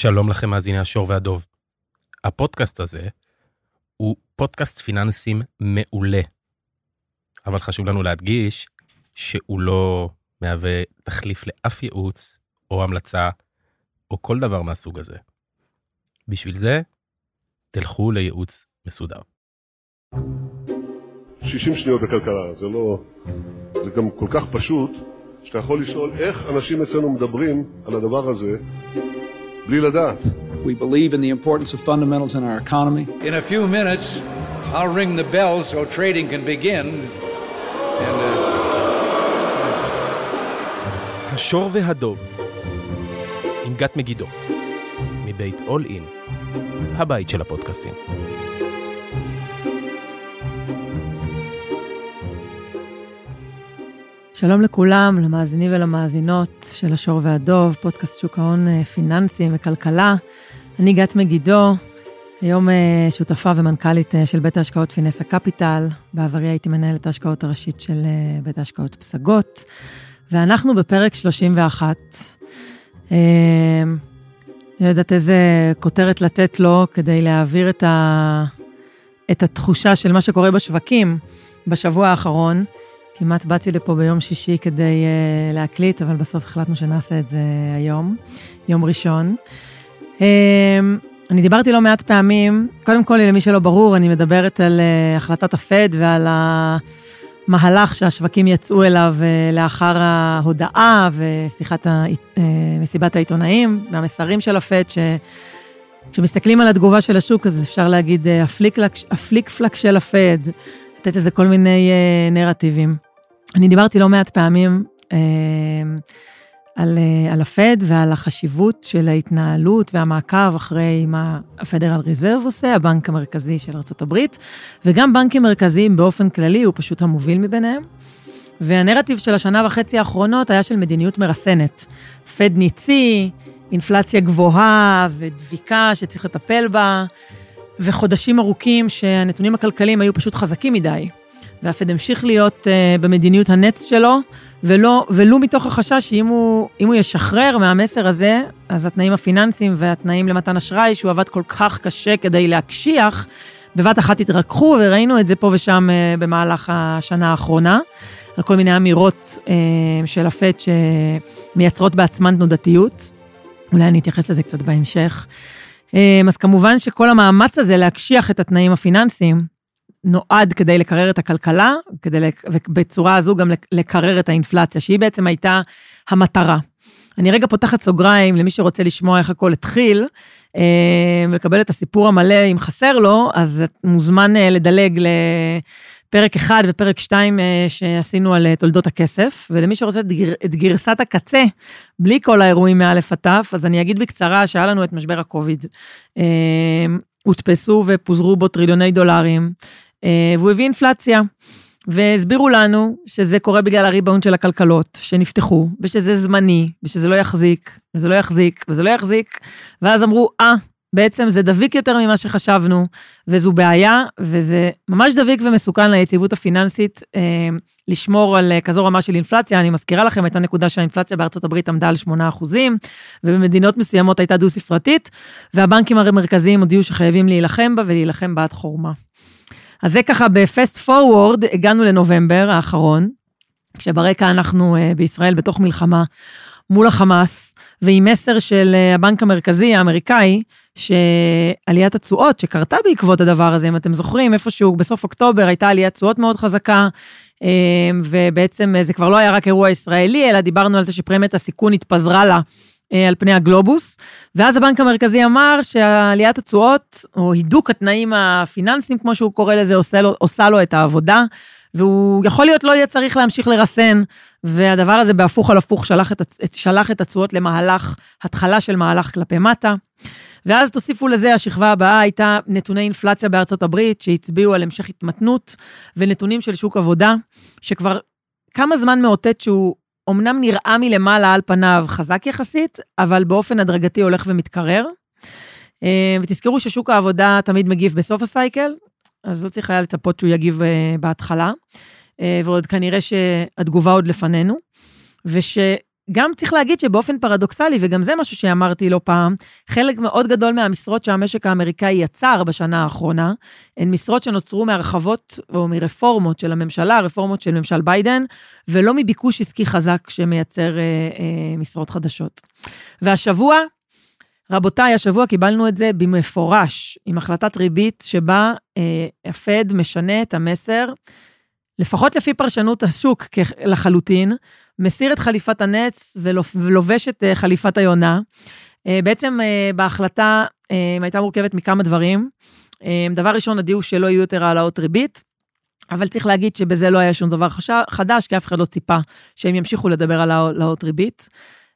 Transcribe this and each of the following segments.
שלום לכם מאזיני השור והדוב. הפודקאסט הזה הוא פודקאסט פיננסים מעולה. אבל חשוב לנו להדגיש שהוא לא מהווה תחליף לאף ייעוץ או המלצה או כל דבר מהסוג הזה. בשביל זה, תלכו לייעוץ מסודר. 60 שניות בכלכלה, זה לא... זה גם כל כך פשוט, שאתה יכול לשאול איך אנשים אצלנו מדברים על הדבר הזה בלי לדעת. We believe in the importance of fundamentals in our economy. In a few minutes, I'll ring the bell so trading can begin. And, uh, השור והדוב, עם גת מגידו, מבית אול אין, הבית של הפודקאסטים. שלום לכולם, למאזינים ולמאזינות של השור והדוב, פודקאסט שוק ההון אה, פיננסים וכלכלה. אני גת מגידו, היום אה, שותפה ומנכ"לית אה, של בית ההשקעות פיננסה קפיטל. בעברי הייתי מנהלת ההשקעות הראשית של בית ההשקעות פסגות, ואנחנו בפרק 31. אני לא יודעת איזה כותרת לתת לו כדי להעביר את, ה... את התחושה של מה שקורה בשווקים בשבוע האחרון. כמעט באתי לפה ביום שישי כדי uh, להקליט, אבל בסוף החלטנו שנעשה את זה היום, יום ראשון. Uh, אני דיברתי לא מעט פעמים, קודם כל, למי שלא ברור, אני מדברת על uh, החלטת הפד ועל המהלך שהשווקים יצאו אליו uh, לאחר ההודעה ושיחת ה, uh, מסיבת העיתונאים והמסרים של הפד, ש... כשמסתכלים על התגובה של השוק, אז אפשר להגיד הפליק פלק של הפד, לתת לזה כל מיני uh, נרטיבים. אני דיברתי לא מעט פעמים אה, על, אה, על הפד ועל החשיבות של ההתנהלות והמעקב אחרי מה הפדרל ריזרב עושה, הבנק המרכזי של ארה"ב, וגם בנקים מרכזיים באופן כללי, הוא פשוט המוביל מביניהם. והנרטיב של השנה וחצי האחרונות היה של מדיניות מרסנת. פד ניצי, אינפלציה גבוהה ודביקה שצריך לטפל בה, וחודשים ארוכים שהנתונים הכלכליים היו פשוט חזקים מדי. והפד המשיך להיות uh, במדיניות הנץ שלו, ולא, ולו מתוך החשש שאם הוא, הוא ישחרר מהמסר הזה, אז התנאים הפיננסיים והתנאים למתן אשראי, שהוא עבד כל כך קשה כדי להקשיח, בבת אחת התרככו, וראינו את זה פה ושם uh, במהלך השנה האחרונה, על כל מיני אמירות uh, של הפד שמייצרות בעצמן תנודתיות. אולי אני אתייחס לזה קצת בהמשך. אז כמובן שכל המאמץ הזה להקשיח את התנאים הפיננסיים, נועד כדי לקרר את הכלכלה, כדי, ובצורה הזו גם לקרר את האינפלציה, שהיא בעצם הייתה המטרה. אני רגע פותחת סוגריים למי שרוצה לשמוע איך הכל התחיל, אה, ולקבל את הסיפור המלא אם חסר לו, אז מוזמן אה, לדלג לפרק 1 ופרק 2 אה, שעשינו על תולדות הכסף, ולמי שרוצה את, גר, את גרסת הקצה, בלי כל האירועים מא' עד ת', אז אני אגיד בקצרה שהיה לנו את משבר הקוביד. הודפסו ופוזרו בו טריליוני דולרים. אה, והוא הביא אינפלציה. והסבירו לנו שזה קורה בגלל הריבאונד של הכלכלות שנפתחו, ושזה זמני, ושזה לא יחזיק, וזה לא יחזיק, וזה לא יחזיק, ואז אמרו, אה, ah, בעצם זה דביק יותר ממה שחשבנו, וזו בעיה, וזה ממש דביק ומסוכן ליציבות הפיננסית אה, לשמור על אה, כזו רמה של אינפלציה. אני מזכירה לכם, הייתה נקודה שהאינפלציה בארצות הברית עמדה על 8%, ובמדינות מסוימות הייתה דו-ספרתית, והבנקים המרכזיים הודיעו שחייבים להילחם בה ולהילחם בעד חורמה. אז זה ככה בפסט פורוורד, הגענו לנובמבר האחרון, כשברקע אנחנו uh, בישראל בתוך מלחמה מול החמאס, ועם מסר של uh, הבנק המרכזי האמריקאי, שעליית התשואות שקרתה בעקבות הדבר הזה, אם אתם זוכרים, איפשהו בסוף אוקטובר הייתה עליית תשואות מאוד חזקה, uh, ובעצם זה כבר לא היה רק אירוע ישראלי, אלא דיברנו על זה שפרמיית הסיכון התפזרה לה אה, על פני הגלובוס, ואז הבנק המרכזי אמר שעליית התשואות, או הידוק התנאים הפיננסיים, כמו שהוא קורא לזה, עושה לו, עושה לו את העבודה, והוא יכול להיות לא יהיה צריך להמשיך לרסן, והדבר הזה בהפוך על הפוך שלח את, שלח את התשואות למהלך, התחלה של מהלך כלפי מטה. ואז תוסיפו לזה, השכבה הבאה הייתה נתוני אינפלציה בארצות הברית, שהצביעו על המשך התמתנות, ונתונים של שוק עבודה, שכבר כמה זמן מאותת שהוא אמנם נראה מלמעלה על פניו חזק יחסית, אבל באופן הדרגתי הולך ומתקרר. אה, ותזכרו ששוק העבודה תמיד מגיב בסוף הסייקל, אז לא צריך היה לצפות שהוא יגיב אה, בהתחלה, אה, ועוד כנראה שהתגובה עוד לפנינו, וש... גם צריך להגיד שבאופן פרדוקסלי, וגם זה משהו שאמרתי לא פעם, חלק מאוד גדול מהמשרות שהמשק האמריקאי יצר בשנה האחרונה, הן משרות שנוצרו מהרחבות או מרפורמות של הממשלה, רפורמות של ממשל ביידן, ולא מביקוש עסקי חזק שמייצר אה, אה, משרות חדשות. והשבוע, רבותיי, השבוע קיבלנו את זה במפורש, עם החלטת ריבית שבה אה, הפד משנה את המסר, לפחות לפי פרשנות השוק לחלוטין, מסיר את חליפת הנץ ולובש את אה, חליפת היונה. אה, בעצם אה, בהחלטה הייתה מורכבת מכמה דברים. דבר ראשון, הודיעו שלא יהיו יותר העלאות ריבית, אבל צריך להגיד שבזה לא היה שום דבר חדש, כי אף אחד לא ציפה שהם ימשיכו לדבר על העלאות ריבית.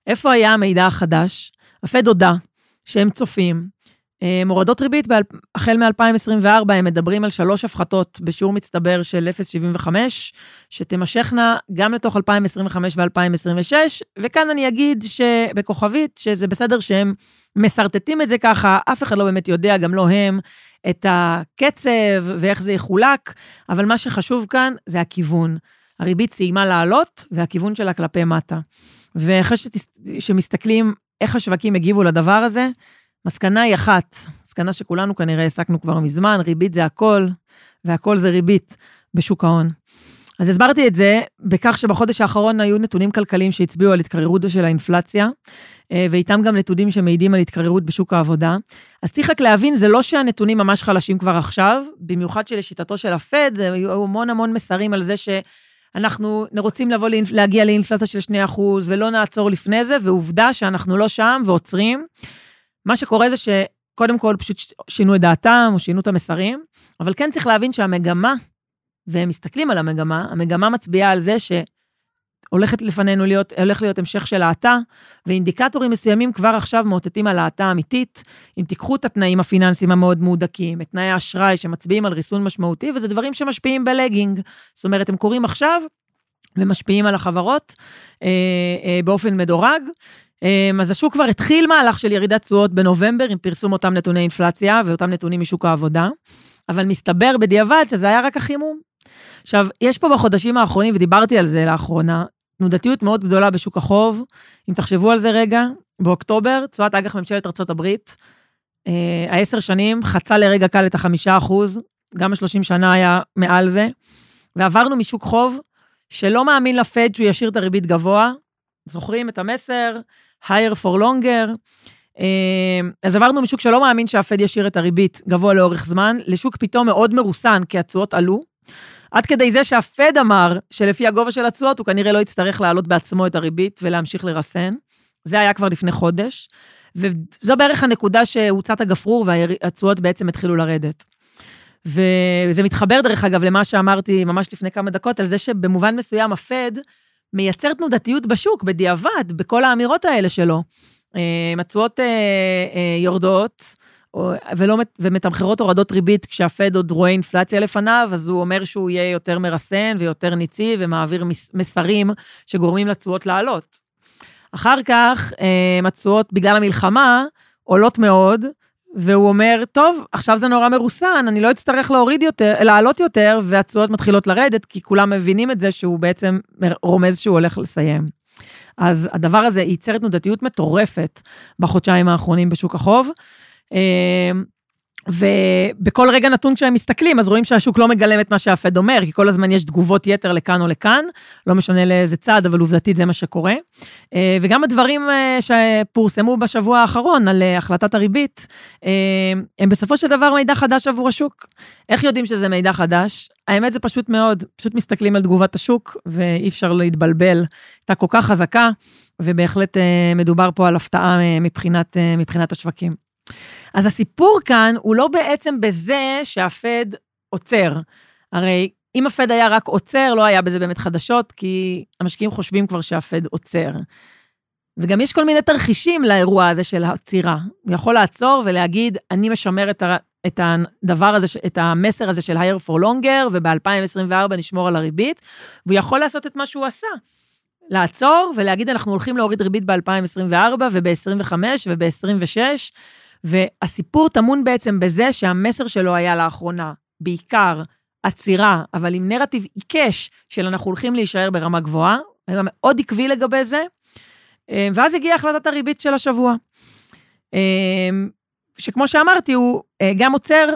איפה היה המידע החדש? הפד הודה שהם צופים מורדות ריבית, החל מ-2024 הם מדברים על שלוש הפחתות בשיעור מצטבר של 0.75, שתמשכנה גם לתוך 2025 ו-2026, וכאן אני אגיד שבכוכבית, שזה בסדר שהם משרטטים את זה ככה, אף אחד לא באמת יודע, גם לא הם, את הקצב ואיך זה יחולק, אבל מה שחשוב כאן זה הכיוון. הריבית סיימה לעלות, והכיוון שלה כלפי מטה. ואחרי שמסתכלים איך השווקים הגיבו לדבר הזה, מסקנה היא אחת, מסקנה שכולנו כנראה הסקנו כבר מזמן, ריבית זה הכל, והכל זה ריבית בשוק ההון. אז הסברתי את זה בכך שבחודש האחרון היו נתונים כלכליים שהצביעו על התקררות של האינפלציה, אה, ואיתם גם נתונים שמעידים על התקררות בשוק העבודה. אז צריך רק להבין, זה לא שהנתונים ממש חלשים כבר עכשיו, במיוחד שלשיטתו של הפד, היו המון המון מסרים על זה שאנחנו רוצים לבוא, להגיע לאינפלציה של 2% ולא נעצור לפני זה, ועובדה שאנחנו לא שם ועוצרים. מה שקורה זה שקודם כל פשוט שינו את דעתם או שינו את המסרים, אבל כן צריך להבין שהמגמה, והם מסתכלים על המגמה, המגמה מצביעה על זה שהולכת לפנינו להיות, הולך להיות המשך של האטה, ואינדיקטורים מסוימים כבר עכשיו מאותתים על האטה אמיתית. אם תיקחו את התנאים הפיננסיים המאוד מהודקים, את תנאי האשראי שמצביעים על ריסון משמעותי, וזה דברים שמשפיעים בלגינג. זאת אומרת, הם קורים עכשיו, ומשפיעים על החברות אה, אה, באופן מדורג. אמ, אז השוק כבר התחיל מהלך של ירידת תשואות בנובמבר עם פרסום אותם נתוני אינפלציה ואותם נתונים משוק העבודה, אבל מסתבר בדיעבד שזה היה רק החימום. עכשיו, יש פה בחודשים האחרונים, ודיברתי על זה לאחרונה, תנודתיות מאוד גדולה בשוק החוב. אם תחשבו על זה רגע, באוקטובר, תשואת אג"ח ממשלת ארה"ב, אה, העשר שנים חצה לרגע קל את החמישה אחוז, גם השלושים שנה היה מעל זה, ועברנו משוק חוב שלא מאמין לפד שהוא ישאיר את הריבית גבוה. זוכרים את המסר? higher for longer. אמ, אז עברנו משוק שלא מאמין שהפד ישאיר את הריבית גבוה לאורך זמן, לשוק פתאום מאוד מרוסן, כי התשואות עלו. עד כדי זה שהפד אמר שלפי הגובה של התשואות, הוא כנראה לא יצטרך להעלות בעצמו את הריבית ולהמשיך לרסן. זה היה כבר לפני חודש, וזו בערך הנקודה שהוצת הגפרור והתשואות בעצם התחילו לרדת. וזה מתחבר, דרך אגב, למה שאמרתי ממש לפני כמה דקות, על זה שבמובן מסוים הפד מייצר תנודתיות בשוק, בדיעבד, בכל האמירות האלה שלו. אה, מצוות אה, אה, יורדות, ולא, ומתמחרות הורדות ריבית כשהפד עוד רואה אינפלציה לפניו, אז הוא אומר שהוא יהיה יותר מרסן ויותר ניצי ומעביר מסרים שגורמים לתשואות לעלות. אחר כך, התשואות בגלל המלחמה עולות מאוד, והוא אומר, טוב, עכשיו זה נורא מרוסן, אני לא אצטרך להוריד יותר, לעלות יותר, והתשואות מתחילות לרדת, כי כולם מבינים את זה שהוא בעצם רומז שהוא הולך לסיים. אז הדבר הזה ייצר תנודתיות מטורפת בחודשיים האחרונים בשוק החוב. ובכל רגע נתון כשהם מסתכלים, אז רואים שהשוק לא מגלם את מה שהפד אומר, כי כל הזמן יש תגובות יתר לכאן או לכאן, לא משנה לאיזה צד, אבל עובדתית זה מה שקורה. אה, וגם הדברים אה, שפורסמו בשבוע האחרון על אה, החלטת הריבית, הם בסופו של דבר מידע חדש עבור השוק. איך יודעים שזה מידע חדש? האמת זה פשוט מאוד, פשוט מסתכלים על תגובת השוק, ואי אפשר להתבלבל. הייתה כל כך חזקה, ובהחלט מדובר פה על הפתעה מבחינת, מבחינת השווקים. אז הסיפור כאן הוא לא בעצם בזה שהפד עוצר. הרי אם הפד היה רק עוצר, לא היה בזה באמת חדשות, כי המשקיעים חושבים כבר שהפד עוצר. וגם יש כל מיני תרחישים לאירוע הזה של העצירה. הוא יכול לעצור ולהגיד, אני משמר את, ה, את הדבר הזה, את המסר הזה של higher for longer, וב-2024 נשמור על הריבית, והוא יכול לעשות את מה שהוא עשה. לעצור ולהגיד, אנחנו הולכים להוריד ריבית ב-2024 וב-25 וב-26, והסיפור טמון בעצם בזה שהמסר שלו היה לאחרונה, בעיקר עצירה, אבל עם נרטיב עיקש של אנחנו הולכים להישאר ברמה גבוהה, היה מאוד עקבי לגבי זה, אה, ואז הגיעה החלטת הריבית של השבוע. אה, שכמו שאמרתי, הוא אה, גם עוצר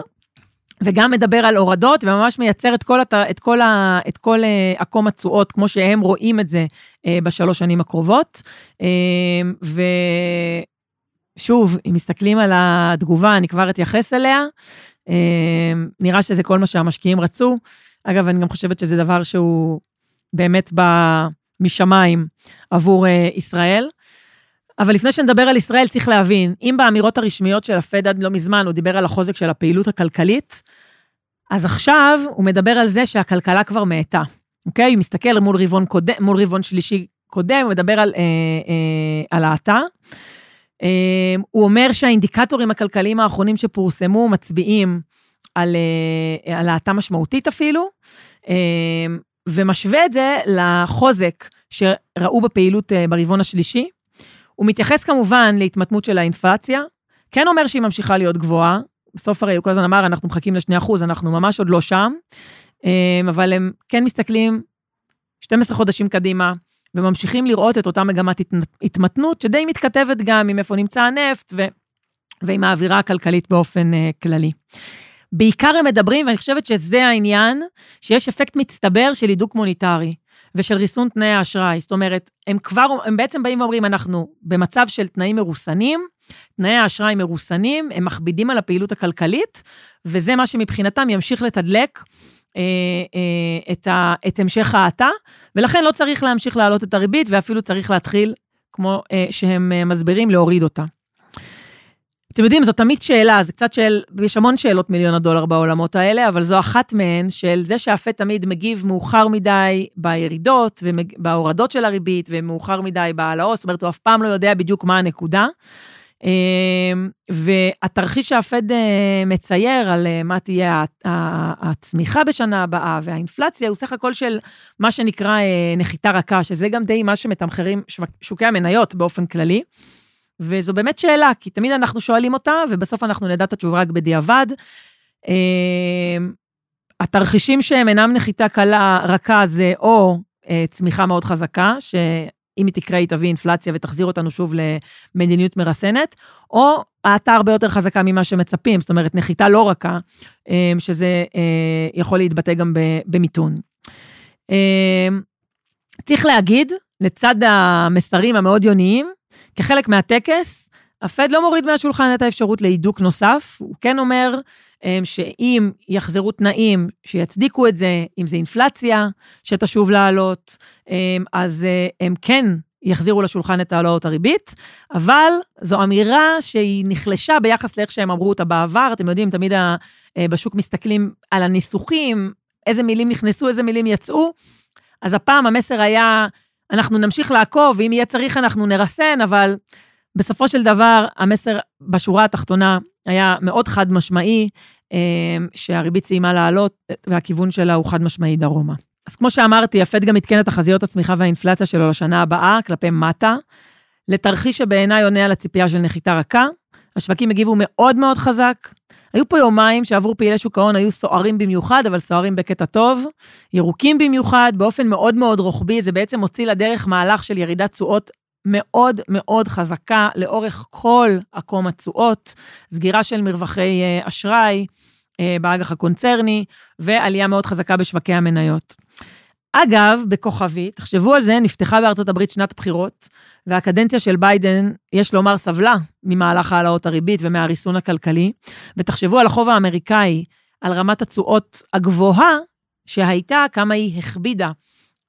וגם מדבר על הורדות, וממש מייצר את כל, הת... את כל, ה... את כל עקום התשואות, כמו שהם רואים את זה בשלוש שנים הקרובות. Uh, ושוב, אם מסתכלים על התגובה, אני כבר אתייחס אליה. Uh, נראה שזה כל מה שהמשקיעים רצו. אגב, אני גם חושבת שזה דבר שהוא באמת בא משמיים עבור uh, ישראל. אבל לפני שנדבר על ישראל, צריך להבין, אם באמירות הרשמיות של הפד עד לא מזמן הוא דיבר על החוזק של הפעילות הכלכלית, אז עכשיו הוא מדבר על זה שהכלכלה כבר מאטה, אוקיי? הוא מסתכל מול רבעון, קודם, מול רבעון שלישי קודם, הוא מדבר על, אה, אה, האטה. אה, הוא אומר שהאינדיקטורים הכלכליים האחרונים שפורסמו מצביעים על, אה, על האטה משמעותית אפילו, אה, ומשווה את זה לחוזק שראו בפעילות אה, ברבעון השלישי. הוא מתייחס כמובן להתמתנות של האינפלציה, כן אומר שהיא ממשיכה להיות גבוהה, בסוף הרי הוא כל הזמן אמר, אנחנו מחכים ל-2%, אנחנו ממש עוד לא שם, אמ, אבל הם כן מסתכלים 12 חודשים קדימה, וממשיכים לראות את אותה מגמת התמתנות, שדי מתכתבת גם עם איפה נמצא הנפט ו... ועם האווירה הכלכלית באופן uh, כללי. בעיקר הם מדברים, ואני חושבת שזה העניין, שיש אפקט מצטבר של הידוק מוניטרי. ושל ריסון תנאי האשראי. זאת אומרת, הם כבר, הם בעצם באים ואומרים, אנחנו במצב של תנאים מרוסנים, תנאי האשראי מרוסנים, הם מכבידים על הפעילות הכלכלית, וזה מה שמבחינתם ימשיך לתדלק את, ה, את המשך ההאטה, ולכן לא צריך להמשיך להעלות את הריבית, ואפילו צריך להתחיל, כמו אה, שהם אה, מסבירים, להוריד אותה. אתם יודעים, זו תמיד שאלה, זה קצת של, יש המון שאלות מיליון הדולר בעולמות האלה, אבל זו אחת מהן של זה שהפד תמיד מגיב מאוחר מדי בירידות ובהורדות של הריבית, ומאוחר מדי בהעלאות, זאת אומרת, הוא אף פעם לא יודע בדיוק מה הנקודה. אמ, והתרחיש שהפד אה, מצייר על אה, מה תהיה הצמיחה בשנה הבאה והאינפלציה, הוא סך הכל של מה שנקרא אה, נחיתה רכה, שזה גם די מה שמתמחרים שוקי המניות באופן כללי. וזו באמת שאלה, כי תמיד אנחנו שואלים אותה, ובסוף אנחנו נדע את התשובה רק בדיעבד. אמ, התרחישים שהם אינם נחיתה קלה, רכה, זה או צמיחה מאוד חזקה, שאם היא תקרה, היא תביא אינפלציה ותחזיר אותנו שוב למדיניות מרסנת, או האטה הרבה יותר חזקה ממה שמצפים, זאת אומרת, נחיתה לא רכה, אמ, שזה אה, יכול להתבטא גם במיתון. אמ, צריך להגיד, לצד המסרים המאוד יוניים, כחלק מהטקס, הפד לא מוריד מהשולחן את האפשרות להידוק נוסף, הוא כן אומר um, שאם יחזרו תנאים שיצדיקו את זה, אם זה אינפלציה שתשוב לעלות, um, אז uh, הם כן יחזירו לשולחן את העלאות הריבית, אבל זו אמירה שהיא נחלשה ביחס לאיך שהם אמרו אותה בעבר. אתם יודעים, תמיד ה, uh, בשוק מסתכלים על הניסוחים, איזה מילים נכנסו, איזה מילים יצאו. אז הפעם המסר היה, אנחנו נמשיך לעקוב, ואם יהיה צריך אנחנו נרסן, אבל בסופו של דבר, המסר בשורה התחתונה היה מאוד חד משמעי, אה, שהריבית סיימה לעלות, והכיוון שלה הוא חד משמעי דרומה. אז כמו שאמרתי, הפד גם עדכן את תחזיות הצמיחה והאינפלציה שלו לשנה הבאה, כלפי מטה, לתרחיש שבעיניי עונה על הציפייה של נחיתה רכה. השווקים הגיבו מאוד מאוד חזק, היו פה יומיים שעבור פעילי שוק ההון היו סוערים במיוחד, אבל סוערים בקטע טוב, ירוקים במיוחד, באופן מאוד מאוד רוחבי, זה בעצם הוציא לדרך מהלך של ירידת תשואות מאוד מאוד חזקה לאורך כל עקום התשואות, סגירה של מרווחי אה, אשראי אה, באג"ח הקונצרני, ועלייה מאוד חזקה בשווקי המניות. אגב, בכוכבי, תחשבו על זה, נפתחה בארצות הברית שנת בחירות, והקדנציה של ביידן, יש לומר, סבלה ממהלך העלאות הריבית ומהריסון הכלכלי, ותחשבו על החוב האמריקאי, על רמת התשואות הגבוהה שהייתה, כמה היא הכבידה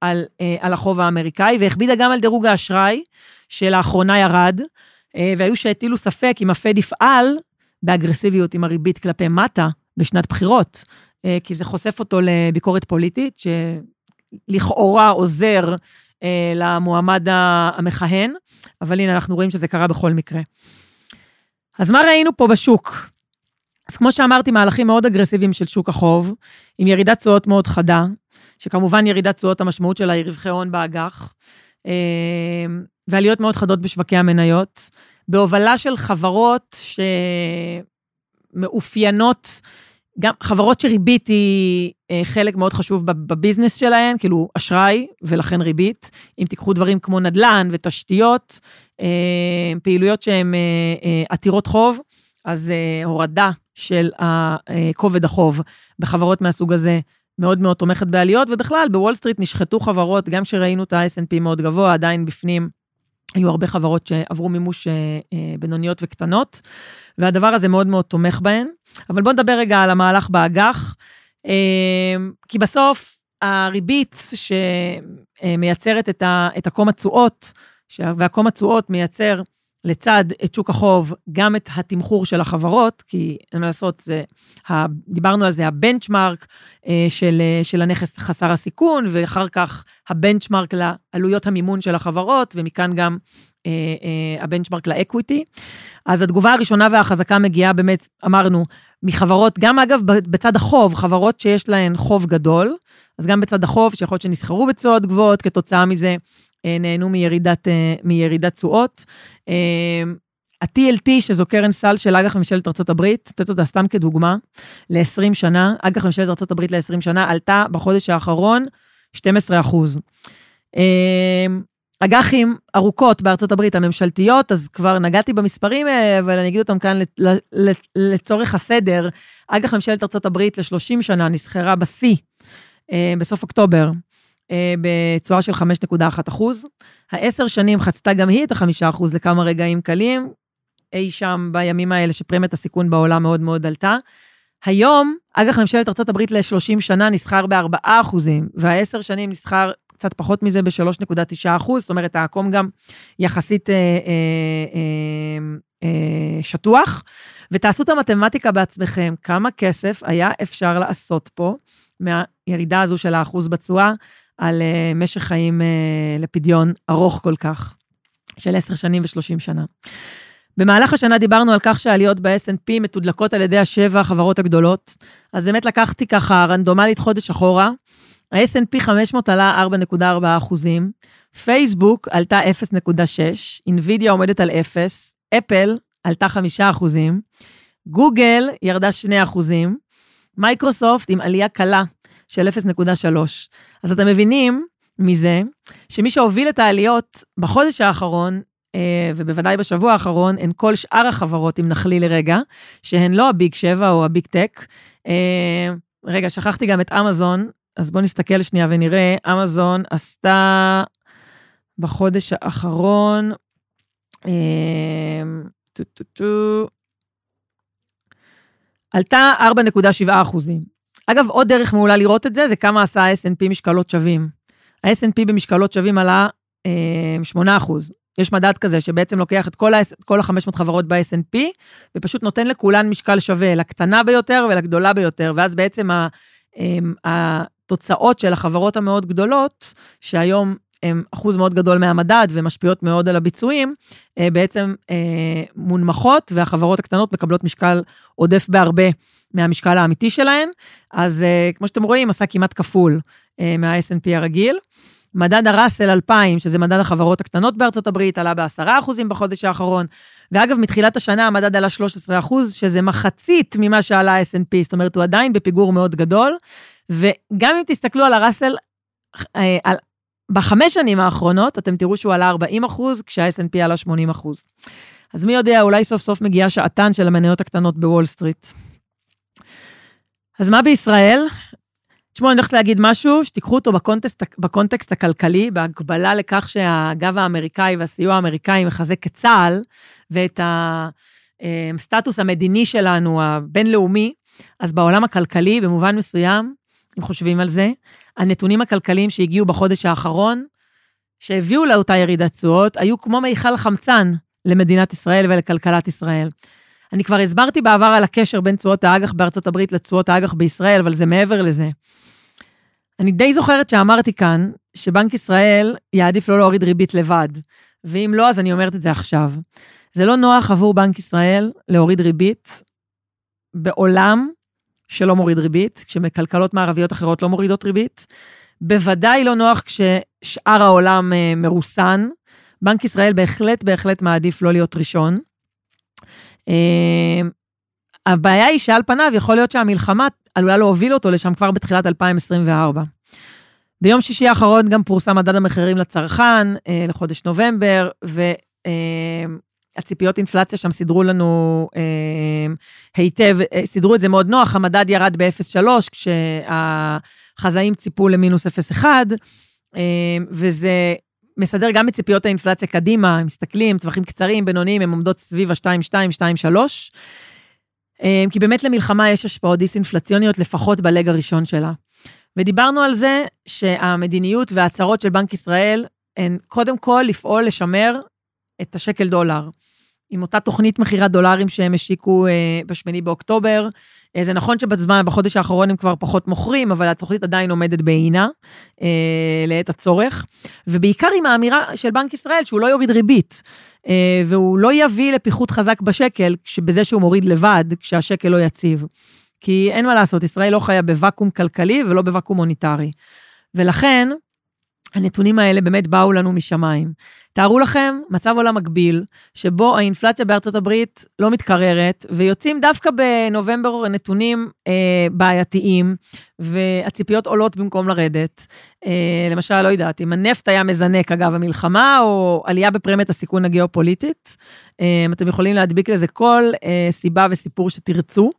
על, אה, על החוב האמריקאי, והכבידה גם על דירוג האשראי, שלאחרונה ירד, אה, והיו שהטילו ספק אם הפד יפעל באגרסיביות עם הריבית כלפי מטה בשנת בחירות, אה, כי זה חושף אותו לביקורת פוליטית, שלכאורה עוזר אה, למועמד המכהן, אבל הנה, אנחנו רואים שזה קרה בכל מקרה. אז מה ראינו פה בשוק? אז כמו שאמרתי, מהלכים מאוד אגרסיביים של שוק החוב, עם ירידת תשואות מאוד חדה, שכמובן ירידת תשואות, המשמעות שלה היא רווחי הון באג"ח, אה, ועליות מאוד חדות בשווקי המניות, בהובלה של חברות שמאופיינות גם חברות שריבית היא אה, חלק מאוד חשוב בביזנס שלהן, כאילו אשראי ולכן ריבית. אם תיקחו דברים כמו נדל"ן ותשתיות, אה, פעילויות שהן אה, עתירות חוב, אז הורדה של כובד החוב בחברות מהסוג הזה מאוד מאוד תומכת בעליות, ובכלל, בוול סטריט נשחטו חברות, גם כשראינו את ה-S&P מאוד גבוה, עדיין בפנים היו הרבה חברות שעברו מימוש אה, אה, בינוניות וקטנות, והדבר הזה מאוד מאוד תומך בהן. אבל בואו נדבר רגע על המהלך באג"ח, אה, כי בסוף הריבית שמייצרת את הקום התשואות, והקום התשואות מייצר לצד את שוק החוב, גם את התמחור של החברות, כי אין מה לעשות, זה, דיברנו על זה, הבנצ'מארק אה, של, אה, של הנכס חסר הסיכון, ואחר כך הבנצ'מארק לעלויות המימון של החברות, ומכאן גם אה, אה, הבנצ'מארק לאקוויטי. אז התגובה הראשונה והחזקה מגיעה באמת, אמרנו, מחברות, גם אגב בצד החוב, חברות שיש להן חוב גדול, אז גם בצד החוב, שיכול להיות שנסחרו בתשואות גבוהות כתוצאה מזה, נהנו מירידת, אה, מירידת תשואות. אה, ה-TLT, שזו קרן סל של אג"ח ממשלת ארה"ב, לתת אותה סתם כדוגמה, ל-20 שנה, אג"ח ממשלת ארה"ב ל-20 שנה, עלתה בחודש האחרון 12 אחוז. אג"חים ארוכות בארצות הברית הממשלתיות, אז כבר נגעתי במספרים האלה, אבל אני אגיד אותם כאן לצורך הסדר. אג"ח ממשלת ארצות הברית ל-30 שנה נסחרה בשיא בסוף אוקטובר אה, בתשואה של 5.1 אחוז. העשר שנים חצתה גם היא את החמישה אחוז לכמה רגעים קלים, אי שם בימים האלה שפרמיית הסיכון בעולם מאוד מאוד עלתה. היום, אג"ח ממשלת ארה"ב ל-30 שנה נסחר ב-4 אחוזים, והעשר שנים נסחר קצת פחות מזה ב-3.9 אחוז, זאת אומרת, העקום גם יחסית אה, אה, אה, אה, שטוח. ותעשו את המתמטיקה בעצמכם, כמה כסף היה אפשר לעשות פה מהירידה הזו של האחוז בתשואה על uh, משך חיים uh, לפדיון ארוך כל כך, של עשר שנים ושלושים שנה. במהלך השנה דיברנו על כך שהעליות ב-S&P מתודלקות על ידי השבע החברות הגדולות, אז באמת לקחתי ככה רנדומלית חודש אחורה. ה-S&P 500 עלה 4.4 אחוזים, פייסבוק עלתה 0.6, אינווידיה עומדת על 0, אפל עלתה 5 אחוזים, גוגל ירדה 2 אחוזים, מייקרוסופט עם עלייה קלה של 0.3. אז אתם מבינים מזה שמי שהוביל את העליות בחודש האחרון, אה, ובוודאי בשבוע האחרון, הן כל שאר החברות, אם נכליל לרגע, שהן לא ה Big 7 או ה Big Tech. אה, רגע, שכחתי גם את אמזון, אז בואו נסתכל שנייה ונראה. אמזון עשתה בחודש האחרון, אה, טו טו טו, עלתה 4.7 אחוזים. אגב, עוד דרך מעולה לראות את זה, זה כמה עשה ה-S&P משקלות שווים. ה-S&P במשקלות שווים עלה אה, 8 יש מדד כזה שבעצם לוקח את כל, ה- כל ה-500 חברות ב-S&P, ופשוט נותן לכולן משקל שווה, לקטנה ביותר ולגדולה ביותר, ואז בעצם ה, אה, התוצאות של החברות המאוד גדולות, שהיום הן אחוז מאוד גדול מהמדד ומשפיעות מאוד על הביצועים, אה, בעצם אה, מונמכות, והחברות הקטנות מקבלות משקל עודף בהרבה מהמשקל האמיתי שלהן. אז אה, כמו שאתם רואים, עשה כמעט כפול מה-S&P הרגיל. מדד הראסל 2000, שזה מדד החברות הקטנות בארצות הברית, עלה ב-10% בחודש האחרון. ואגב, מתחילת השנה המדד עלה 13%, שזה מחצית ממה שעלה ה-S&P, זאת אומרת, הוא עדיין בפיגור מאוד גדול. וגם אם תסתכלו על הראסל, על בחמש שנים האחרונות, אתם תראו שהוא עלה 40 אחוז, כשה-S&P עלה 80 אחוז. אז מי יודע, אולי סוף סוף מגיעה שעתן של המניות הקטנות בוול סטריט. אז מה בישראל? תשמעו, אני הולכת להגיד משהו, שתיקחו אותו בקונטקסט, בקונטקסט הכלכלי, בהקבלה לכך שהגב האמריקאי והסיוע האמריקאי מחזק את צה"ל, ואת הסטטוס המדיני שלנו, הבינלאומי, אז בעולם הכלכלי, במובן מסוים, אם חושבים על זה, הנתונים הכלכליים שהגיעו בחודש האחרון, שהביאו לאותה ירידת תשואות, היו כמו מיכל חמצן למדינת ישראל ולכלכלת ישראל. אני כבר הסברתי בעבר על הקשר בין תשואות האג"ח בארצות הברית לתשואות האג"ח בישראל, אבל זה מעבר לזה. אני די זוכרת שאמרתי כאן שבנק ישראל יעדיף לא להוריד ריבית לבד, ואם לא, אז אני אומרת את זה עכשיו. זה לא נוח עבור בנק ישראל להוריד ריבית בעולם שלא מוריד ריבית, כשכלכלות מערביות אחרות לא מורידות ריבית. בוודאי לא נוח כששאר העולם אה, מרוסן. בנק ישראל בהחלט בהחלט מעדיף לא להיות ראשון. אה, הבעיה היא שעל פניו יכול להיות שהמלחמה עלולה להוביל אותו לשם כבר בתחילת 2024. ביום שישי האחרון גם פורסם מדד המחירים לצרכן אה, לחודש נובמבר, והציפיות אינפלציה שם סידרו לנו אה, היטב, אה, סידרו את זה מאוד נוח, המדד ירד ב-0.3, כשהחזאים ציפו למינוס 0.1, אה, וזה מסדר גם את ציפיות האינפלציה קדימה, הם מסתכלים, טווחים קצרים, בינוניים, הן עומדות סביב ה-2.2, 2.3. אמ, כי באמת למלחמה יש השפעות דיסאינפלציוניות, לפחות בלג הראשון שלה. ודיברנו על זה שהמדיניות וההצהרות של בנק ישראל הן קודם כל לפעול לשמר את השקל דולר. עם אותה תוכנית מכירת דולרים שהם השיקו אה, בשמיני באוקטובר. אה, זה נכון שבזמן, בחודש האחרון הם כבר פחות מוכרים, אבל התוכנית עדיין עומדת בעינה אה, לעת הצורך. ובעיקר עם האמירה של בנק ישראל שהוא לא יוריד ריבית. אה, והוא לא יביא לפיחות חזק בשקל, בזה שהוא מוריד לבד, כשהשקל לא יציב. כי אין מה לעשות, ישראל לא חיה בוואקום כלכלי ולא בוואקום מוניטרי. ולכן, הנתונים האלה באמת באו לנו משמיים. תארו לכם מצב עולם מקביל, שבו האינפלציה בארצות הברית לא מתקררת, ויוצאים דווקא בנובמבר נתונים אה, בעייתיים, והציפיות עולות במקום לרדת. אה, למשל, לא יודעת, אם הנפט היה מזנק אגב המלחמה, או עלייה בפרמיית הסיכון הגיאופוליטית, אה, אתם יכולים להדביק לזה כל אה, סיבה וסיפור שתרצו.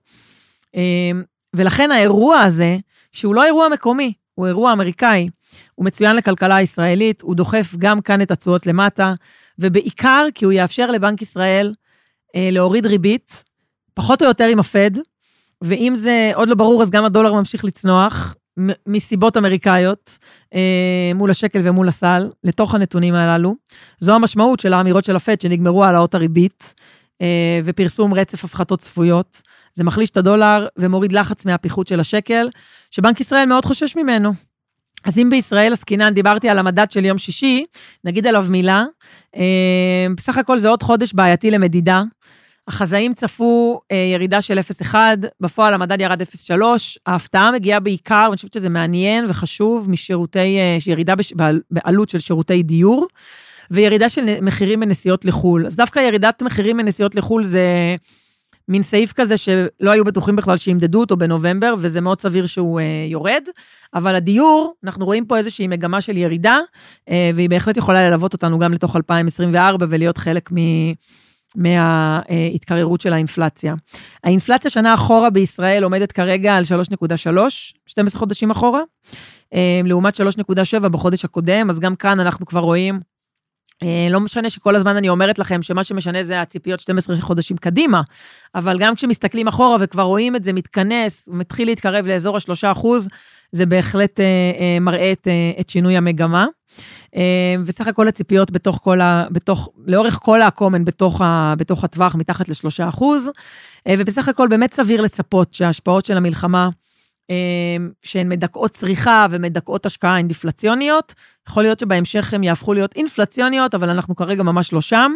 אה, ולכן האירוע הזה, שהוא לא אירוע מקומי, הוא אירוע אמריקאי, הוא מצוין לכלכלה הישראלית, הוא דוחף גם כאן את התשואות למטה, ובעיקר כי הוא יאפשר לבנק ישראל אה, להוריד ריבית, פחות או יותר עם הפד, ואם זה עוד לא ברור, אז גם הדולר ממשיך לצנוח, מסיבות אמריקאיות, אה, מול השקל ומול הסל, לתוך הנתונים הללו. זו המשמעות של האמירות של הפד שנגמרו העלאות הריבית, אה, ופרסום רצף הפחתות צפויות. זה מחליש את הדולר ומוריד לחץ מהפיחות של השקל, שבנק ישראל מאוד חושש ממנו. אז אם בישראל עסקינן, דיברתי על המדד של יום שישי, נגיד עליו מילה. אה, בסך הכל זה עוד חודש בעייתי למדידה. החזאים צפו אה, ירידה של 0.1, בפועל המדד ירד 0.3. ההפתעה מגיעה בעיקר, ואני חושבת שזה מעניין וחשוב, משירותי, אה, ירידה בש, בעלות של שירותי דיור, וירידה של מחירים בנסיעות לחו"ל. אז דווקא ירידת מחירים בנסיעות לחו"ל זה... מין סעיף כזה שלא היו בטוחים בכלל שימדדו אותו בנובמבר, וזה מאוד סביר שהוא אה, יורד. אבל הדיור, אנחנו רואים פה איזושהי מגמה של ירידה, אה, והיא בהחלט יכולה ללוות אותנו גם לתוך 2024 ולהיות חלק מ... מההתקררות של האינפלציה. האינפלציה שנה אחורה בישראל עומדת כרגע על 3.3, 12 חודשים אחורה, אה, לעומת 3.7 בחודש הקודם, אז גם כאן אנחנו כבר רואים לא משנה שכל הזמן אני אומרת לכם שמה שמשנה זה הציפיות 12 חודשים קדימה, אבל גם כשמסתכלים אחורה וכבר רואים את זה מתכנס, מתחיל להתקרב לאזור השלושה אחוז, זה בהחלט אה, אה, מראה את, אה, את שינוי המגמה. אה, וסך הכל הציפיות בתוך כל ה... בתוך, לאורך כל העקומן בתוך, ה, בתוך הטווח מתחת לשלושה אחוז, אה, ובסך הכל באמת סביר לצפות שההשפעות של המלחמה שהן מדכאות צריכה ומדכאות השקעה אינדיפלציוניות. יכול להיות שבהמשך הן יהפכו להיות אינפלציוניות, אבל אנחנו כרגע ממש לא שם.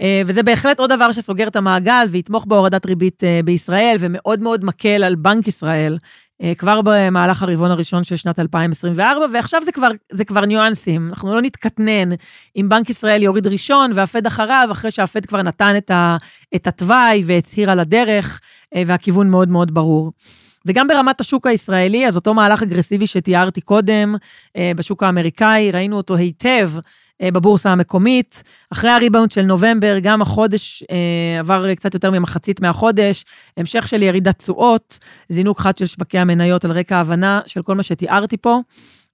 אה, וזה בהחלט עוד דבר שסוגר את המעגל ויתמוך בהורדת ריבית אה, בישראל, ומאוד מאוד מקל על בנק ישראל אה, כבר במהלך הרבעון הראשון של שנת 2024, ועכשיו זה כבר, זה כבר ניואנסים. אנחנו לא נתקטנן אם בנק ישראל יוריד ראשון והפד אחריו, אחרי שהפד כבר נתן את התוואי והצהיר על הדרך, והכיוון מאוד מאוד ברור. וגם ברמת השוק הישראלי, אז אותו מהלך אגרסיבי שתיארתי קודם, אה, בשוק האמריקאי, ראינו אותו היטב אה, בבורסה המקומית. אחרי הריבאונד של נובמבר, גם החודש אה, עבר קצת יותר ממחצית מהחודש, המשך של ירידת תשואות, זינוק חד של שווקי המניות על רקע ההבנה של כל מה שתיארתי פה.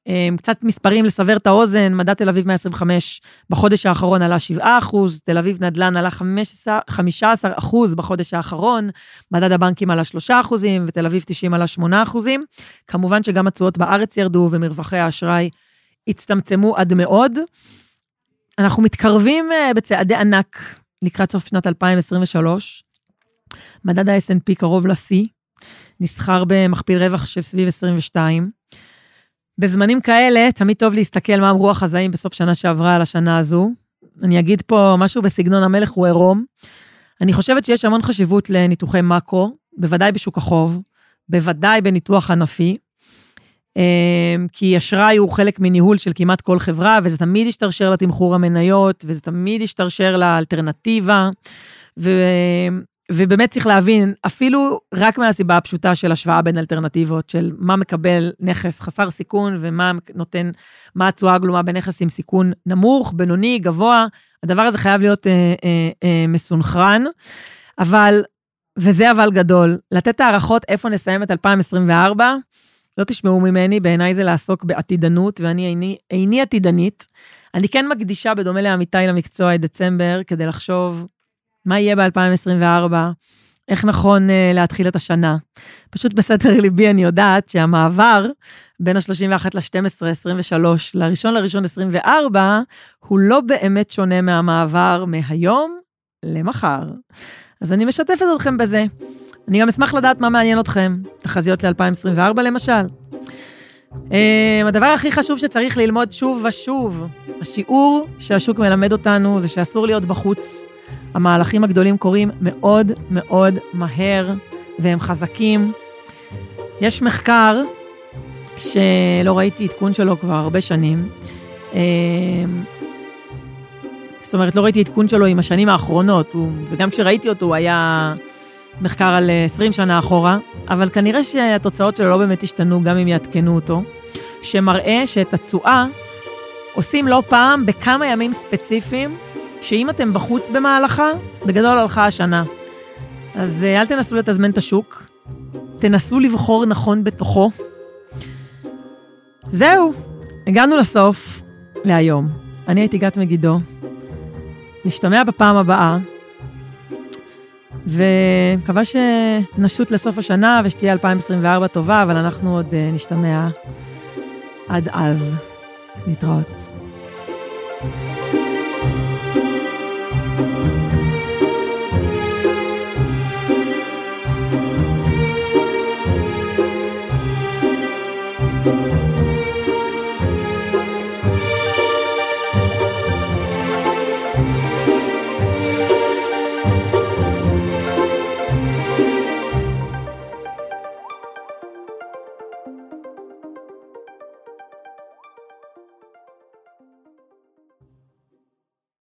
אמ, קצת מספרים לסבר את האוזן, מדד תל אביב 125 בחודש האחרון עלה 7 אחוז, תל אביב נדל"ן עלה 15, 15 אחוז בחודש האחרון, מדד הבנקים עלה 3 אחוזים, ותל אביב 90 עלה 8 אחוזים. כמובן שגם התשואות בארץ ירדו ומרווחי האשראי הצטמצמו עד מאוד. אנחנו מתקרבים אה, בצעדי ענק לקראת סוף שנת 2023. מדד ה-S&P קרוב לשיא, נסחר במכפיל רווח של סביב 22. בזמנים כאלה, תמיד טוב להסתכל מה אמרו החזאים בסוף שנה שעברה על השנה הזו. אני אגיד פה משהו בסגנון המלך הוא עירום. אני חושבת שיש המון חשיבות לניתוחי מאקרו, בוודאי בשוק החוב, בוודאי בניתוח ענפי, אמ, כי אשראי הוא חלק מניהול של כמעט כל חברה, וזה תמיד ישתרשר לתמחור המניות, וזה תמיד ישתרשר לאלטרנטיבה. ו... ובאמת צריך להבין, אפילו רק מהסיבה הפשוטה של השוואה בין אלטרנטיבות, של מה מקבל נכס חסר סיכון ומה נותן, מה התשואה הגלומה בנכס עם סיכון נמוך, בינוני, גבוה, הדבר הזה חייב להיות אה, אה, אה, מסונכרן. אבל, וזה אבל גדול, לתת הערכות איפה נסיים את 2024, לא תשמעו ממני, בעיניי זה לעסוק בעתידנות, ואני איני, איני עתידנית. אני כן מקדישה, בדומה לעמיתי למקצוע, את דצמבר, כדי לחשוב מה יהיה ב-2024, איך נכון uh, להתחיל את השנה. פשוט בסתר ליבי אני יודעת שהמעבר בין ה-31 ל-12, 23, ל-1 ל-1 24, הוא לא באמת שונה מהמעבר מהיום למחר. אז אני משתפת אתכם בזה. אני גם אשמח לדעת מה מעניין אתכם, תחזיות ל-2024 למשל. Um, הדבר הכי חשוב שצריך ללמוד שוב ושוב, השיעור שהשוק מלמד אותנו זה שאסור להיות בחוץ. המהלכים הגדולים קורים מאוד מאוד מהר, והם חזקים. יש מחקר שלא ראיתי עדכון שלו כבר הרבה שנים. Um, זאת אומרת, לא ראיתי עדכון שלו עם השנים האחרונות, הוא, וגם כשראיתי אותו הוא היה מחקר על 20 שנה אחורה, אבל כנראה שהתוצאות שלו לא באמת השתנו גם אם יעדכנו אותו, שמראה שאת התשואה עושים לא פעם בכמה ימים ספציפיים, שאם אתם בחוץ במהלכה, בגדול הלכה השנה. אז אה, אל תנסו לתזמן את השוק, תנסו לבחור נכון בתוכו. זהו, הגענו לסוף להיום. אני הייתי גת מגידו. נשתמע בפעם הבאה, ומקווה שנשוט לסוף השנה ושתהיה 2024 טובה, אבל אנחנו עוד uh, נשתמע עד אז. להתראות. thank you